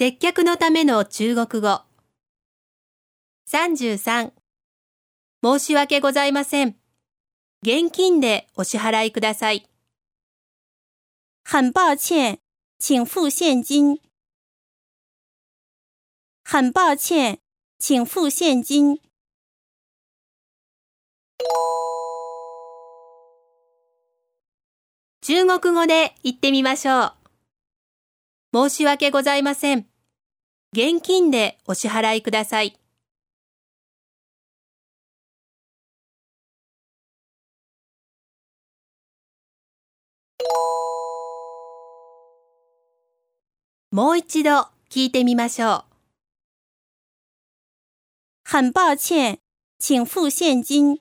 接客のための中国語。33申し訳ございません。現金でお支払いください。很抱歉，请付现金。很抱歉，请付现金。中国語で言ってみましょう。申し訳ございません。現金でお支払いください。もう一度聞いてみましょう。很抱歉，请付现金。